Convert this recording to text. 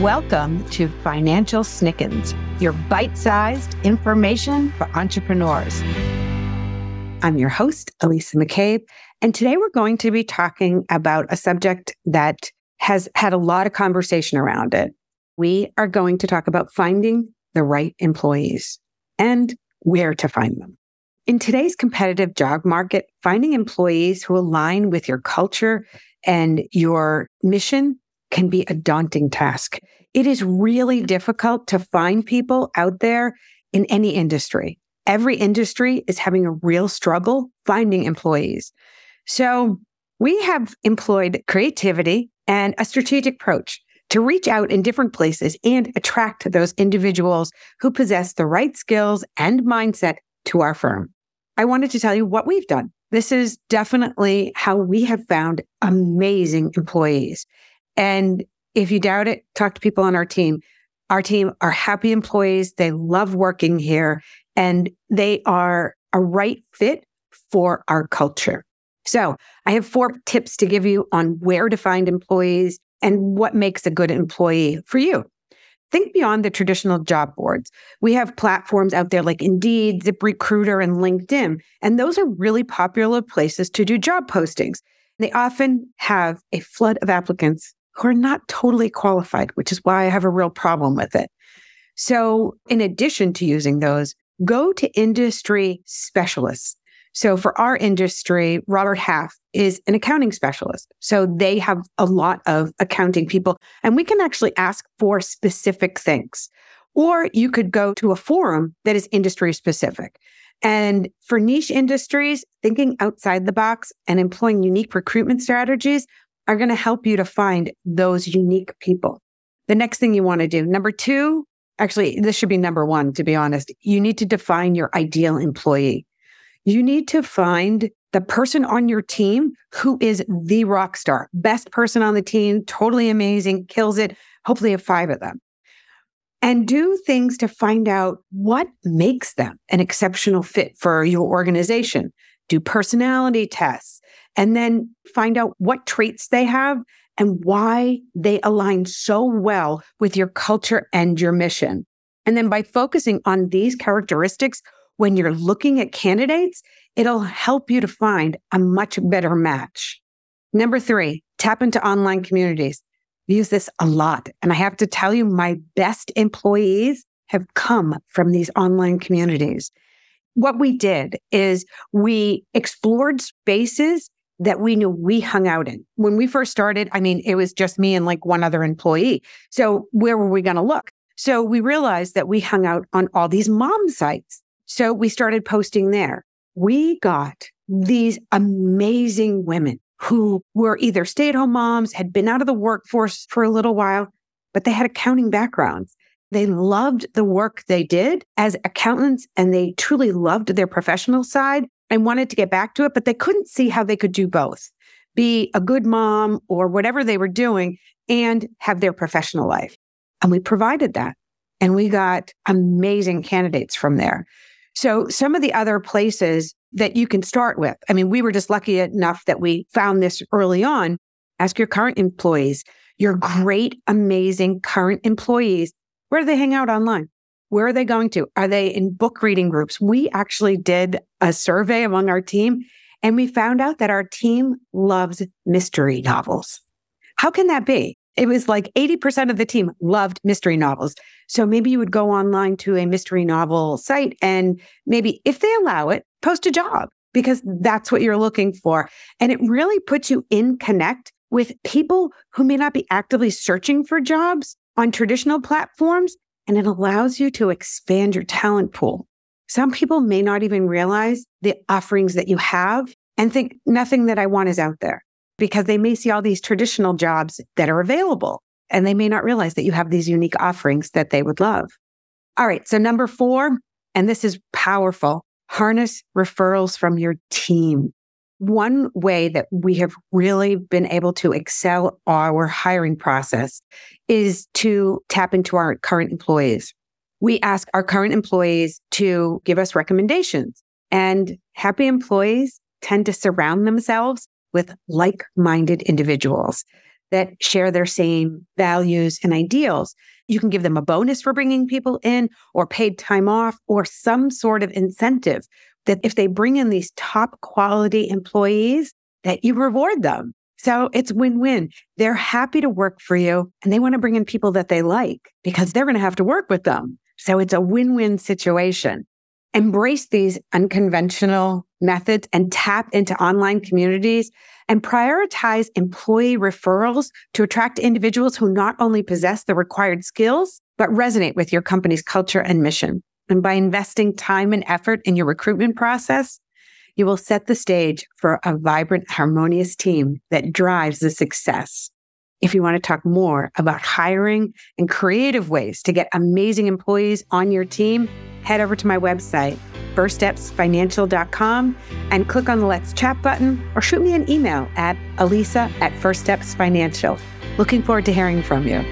Welcome to Financial Snickens, your bite sized information for entrepreneurs. I'm your host, Alisa McCabe, and today we're going to be talking about a subject that has had a lot of conversation around it. We are going to talk about finding the right employees and where to find them. In today's competitive job market, finding employees who align with your culture and your mission can be a daunting task. It is really difficult to find people out there in any industry. Every industry is having a real struggle finding employees. So we have employed creativity and a strategic approach to reach out in different places and attract those individuals who possess the right skills and mindset to our firm. I wanted to tell you what we've done. This is definitely how we have found amazing employees. And if you doubt it, talk to people on our team. Our team are happy employees. They love working here and they are a right fit for our culture. So I have four tips to give you on where to find employees and what makes a good employee for you. Think beyond the traditional job boards. We have platforms out there like Indeed, ZipRecruiter, and LinkedIn, and those are really popular places to do job postings. They often have a flood of applicants who are not totally qualified, which is why I have a real problem with it. So, in addition to using those, go to industry specialists. So, for our industry, Robert Half is an accounting specialist. So, they have a lot of accounting people, and we can actually ask for specific things. Or you could go to a forum that is industry specific. And for niche industries, thinking outside the box and employing unique recruitment strategies are going to help you to find those unique people. The next thing you want to do, number two, actually, this should be number one, to be honest. You need to define your ideal employee. You need to find the person on your team who is the rock star, best person on the team, totally amazing, kills it. Hopefully, you have five of them. And do things to find out what makes them an exceptional fit for your organization. Do personality tests and then find out what traits they have and why they align so well with your culture and your mission. And then by focusing on these characteristics, when you're looking at candidates, it'll help you to find a much better match. Number three, tap into online communities. We use this a lot. And I have to tell you, my best employees have come from these online communities. What we did is we explored spaces that we knew we hung out in. When we first started, I mean, it was just me and like one other employee. So where were we going to look? So we realized that we hung out on all these mom sites. So we started posting there. We got these amazing women who were either stay at home moms, had been out of the workforce for a little while, but they had accounting backgrounds. They loved the work they did as accountants and they truly loved their professional side and wanted to get back to it, but they couldn't see how they could do both be a good mom or whatever they were doing and have their professional life. And we provided that. And we got amazing candidates from there. So, some of the other places that you can start with, I mean, we were just lucky enough that we found this early on. Ask your current employees, your great, amazing current employees, where do they hang out online? Where are they going to? Are they in book reading groups? We actually did a survey among our team and we found out that our team loves mystery novels. How can that be? It was like 80% of the team loved mystery novels. So maybe you would go online to a mystery novel site and maybe, if they allow it, post a job because that's what you're looking for. And it really puts you in connect with people who may not be actively searching for jobs on traditional platforms, and it allows you to expand your talent pool. Some people may not even realize the offerings that you have and think nothing that I want is out there because they may see all these traditional jobs that are available and they may not realize that you have these unique offerings that they would love. All right. So number four, and this is powerful, harness referrals from your team. One way that we have really been able to excel our hiring process is to tap into our current employees. We ask our current employees to give us recommendations and happy employees tend to surround themselves with like minded individuals. that share their same values and ideals. You can give them a bonus for bringing people in or paid time off or some sort of incentive that if they bring in these top quality employees, that you reward them. So it's win win. They're happy to work for you and they want to bring in people that they like because they're going to have to work with them. So it's a win win situation. Embrace these unconventional methods and tap into online communities and prioritize employee referrals to attract individuals who not only possess the required skills, but resonate with your company's culture and mission. And by investing time and effort in your recruitment process, you will set the stage for a vibrant, harmonious team that drives the success. If you want to talk more about hiring and creative ways to get amazing employees on your team, head over to my website, firststepsfinancial.com, and click on the Let's Chat button or shoot me an email at alisa at First Steps Financial. Looking forward to hearing from you.